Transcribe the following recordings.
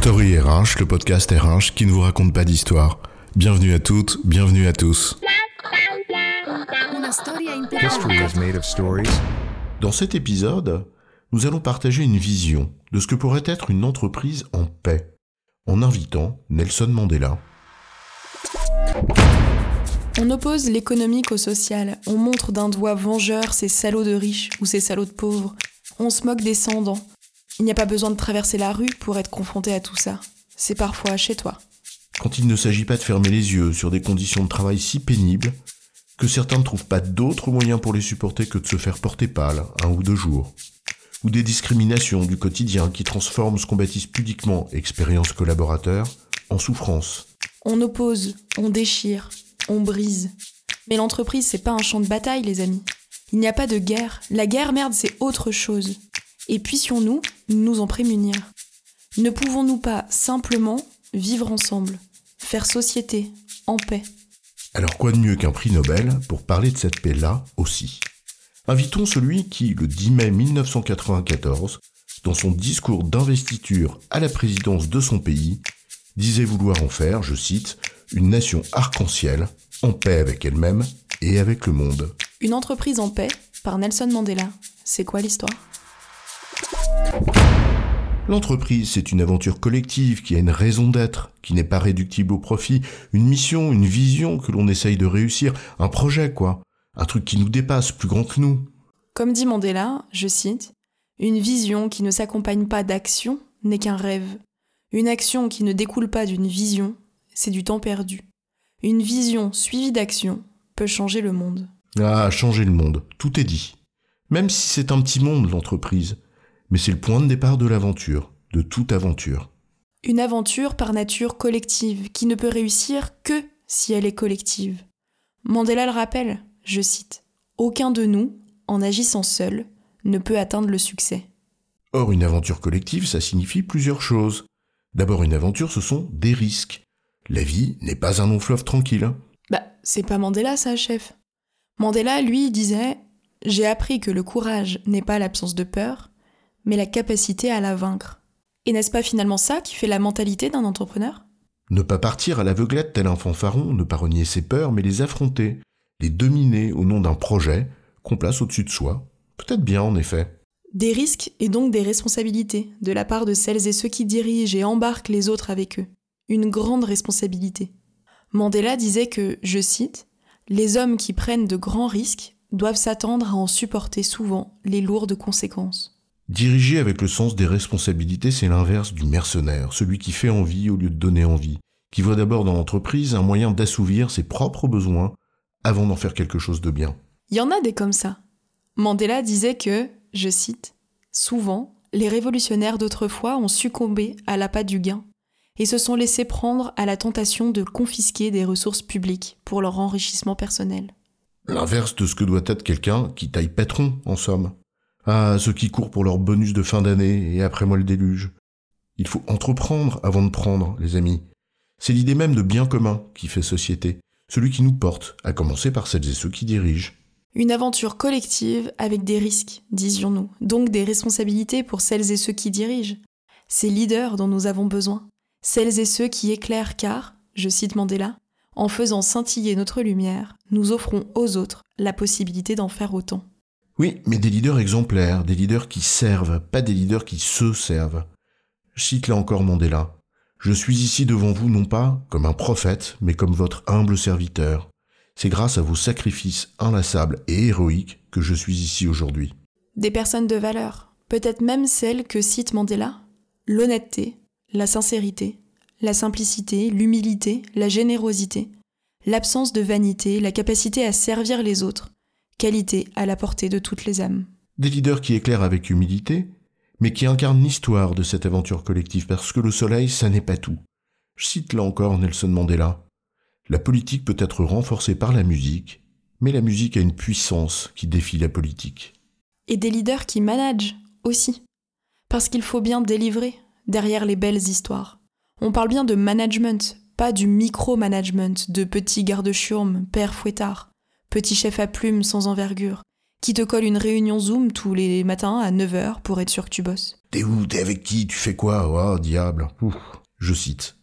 Story RH, le podcast RH qui ne vous raconte pas d'histoire. Bienvenue à toutes, bienvenue à tous. Dans cet épisode, nous allons partager une vision de ce que pourrait être une entreprise en paix, en invitant Nelson Mandela. On oppose l'économique au social, on montre d'un doigt vengeur ces salauds de riches ou ces salauds de pauvres, on se moque des sans Il n'y a pas besoin de traverser la rue pour être confronté à tout ça. C'est parfois chez toi. Quand il ne s'agit pas de fermer les yeux sur des conditions de travail si pénibles que certains ne trouvent pas d'autres moyens pour les supporter que de se faire porter pâle un ou deux jours, ou des discriminations du quotidien qui transforment ce qu'on baptise pudiquement expérience collaborateur en souffrance. On oppose, on déchire, on brise. Mais l'entreprise, c'est pas un champ de bataille, les amis. Il n'y a pas de guerre. La guerre, merde, c'est autre chose. Et puissions-nous nous en prémunir Ne pouvons-nous pas simplement vivre ensemble, faire société, en paix? Alors quoi de mieux qu'un prix Nobel pour parler de cette paix-là aussi? Invitons celui qui, le 10 mai 1994, dans son discours d'investiture à la présidence de son pays, disait vouloir en faire, je cite, une nation arc-en-ciel, en paix avec elle-même et avec le monde. Une entreprise en paix par Nelson Mandela. C'est quoi l'histoire? L'entreprise, c'est une aventure collective qui a une raison d'être, qui n'est pas réductible au profit, une mission, une vision que l'on essaye de réussir, un projet quoi, un truc qui nous dépasse, plus grand que nous. Comme dit Mandela, je cite, Une vision qui ne s'accompagne pas d'action n'est qu'un rêve. Une action qui ne découle pas d'une vision c'est du temps perdu. Une vision suivie d'action peut changer le monde. Ah, changer le monde, tout est dit. Même si c'est un petit monde, l'entreprise. Mais c'est le point de départ de l'aventure, de toute aventure. Une aventure par nature collective, qui ne peut réussir que si elle est collective. Mandela le rappelle, je cite, Aucun de nous, en agissant seul, ne peut atteindre le succès. Or, une aventure collective, ça signifie plusieurs choses. D'abord, une aventure, ce sont des risques. La vie n'est pas un long fleuve tranquille. Hein. Bah, c'est pas Mandela ça, chef. Mandela, lui, disait J'ai appris que le courage n'est pas l'absence de peur, mais la capacité à la vaincre. Et n'est-ce pas finalement ça qui fait la mentalité d'un entrepreneur? Ne pas partir à l'aveuglette tel un fanfaron, ne pas renier ses peurs, mais les affronter, les dominer au nom d'un projet qu'on place au-dessus de soi. Peut-être bien, en effet. Des risques et donc des responsabilités de la part de celles et ceux qui dirigent et embarquent les autres avec eux une grande responsabilité. Mandela disait que, je cite, Les hommes qui prennent de grands risques doivent s'attendre à en supporter souvent les lourdes conséquences. Diriger avec le sens des responsabilités, c'est l'inverse du mercenaire, celui qui fait envie au lieu de donner envie, qui voit d'abord dans l'entreprise un moyen d'assouvir ses propres besoins avant d'en faire quelque chose de bien. Il y en a des comme ça. Mandela disait que, je cite, Souvent, les révolutionnaires d'autrefois ont succombé à l'appât du gain et se sont laissés prendre à la tentation de confisquer des ressources publiques pour leur enrichissement personnel. L'inverse de ce que doit être quelqu'un qui taille patron, en somme. Ah, ceux qui courent pour leur bonus de fin d'année et après moi le déluge. Il faut entreprendre avant de prendre, les amis. C'est l'idée même de bien commun qui fait société, celui qui nous porte, à commencer par celles et ceux qui dirigent. Une aventure collective avec des risques, disions-nous, donc des responsabilités pour celles et ceux qui dirigent. Ces leaders dont nous avons besoin celles et ceux qui éclairent car, je cite Mandela, en faisant scintiller notre lumière, nous offrons aux autres la possibilité d'en faire autant. Oui, mais des leaders exemplaires, des leaders qui servent, pas des leaders qui se servent. Cite là encore Mandela. Je suis ici devant vous non pas comme un prophète, mais comme votre humble serviteur. C'est grâce à vos sacrifices inlassables et héroïques que je suis ici aujourd'hui. Des personnes de valeur, peut-être même celles que cite Mandela, l'honnêteté, la sincérité, la simplicité, l'humilité, la générosité, l'absence de vanité, la capacité à servir les autres, qualité à la portée de toutes les âmes. Des leaders qui éclairent avec humilité, mais qui incarnent l'histoire de cette aventure collective, parce que le soleil, ça n'est pas tout. Je cite là encore Nelson Mandela. La politique peut être renforcée par la musique, mais la musique a une puissance qui défie la politique. Et des leaders qui managent aussi. Parce qu'il faut bien délivrer, derrière les belles histoires. On parle bien de management, pas du micro-management de petits garde-chiourme, père fouettard, petit chef à plumes sans envergure, qui te colle une réunion Zoom tous les matins à 9h pour être sûr que tu bosses. T'es où? T'es avec qui? Tu fais quoi? Oh, diable. Ouf. Je cite.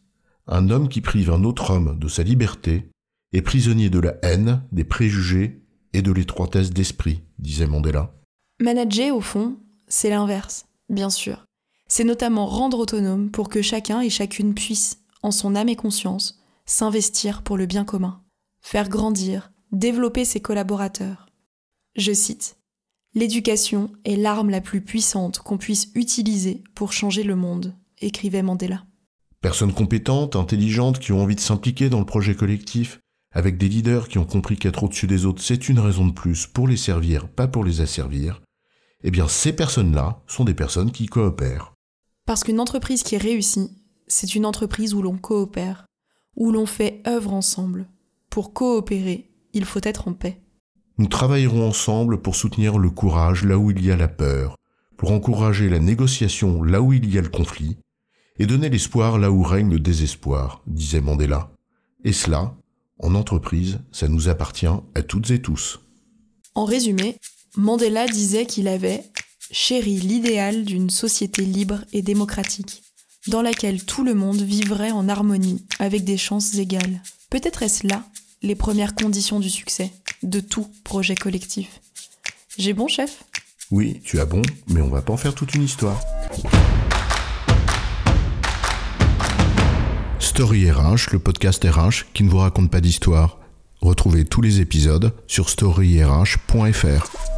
Un homme qui prive un autre homme de sa liberté est prisonnier de la haine, des préjugés et de l'étroitesse d'esprit, disait Mandela. Manager, au fond, c'est l'inverse, bien sûr. C'est notamment rendre autonome pour que chacun et chacune puisse, en son âme et conscience, s'investir pour le bien commun, faire grandir, développer ses collaborateurs. Je cite L'éducation est l'arme la plus puissante qu'on puisse utiliser pour changer le monde, écrivait Mandela. Personnes compétentes, intelligentes, qui ont envie de s'impliquer dans le projet collectif, avec des leaders qui ont compris qu'être au-dessus des autres, c'est une raison de plus pour les servir, pas pour les asservir, eh bien ces personnes-là sont des personnes qui coopèrent. Parce qu'une entreprise qui réussit, c'est une entreprise où l'on coopère, où l'on fait œuvre ensemble. Pour coopérer, il faut être en paix. Nous travaillerons ensemble pour soutenir le courage là où il y a la peur, pour encourager la négociation là où il y a le conflit, et donner l'espoir là où règne le désespoir, disait Mandela. Et cela, en entreprise, ça nous appartient à toutes et tous. En résumé, Mandela disait qu'il avait chéri l'idéal d'une société libre et démocratique, dans laquelle tout le monde vivrait en harmonie, avec des chances égales. Peut-être est-ce là les premières conditions du succès de tout projet collectif. J'ai bon, chef? Oui, tu as bon, mais on va pas en faire toute une histoire. Story RH, le podcast RH qui ne vous raconte pas d'histoire. Retrouvez tous les épisodes sur storyrh.fr.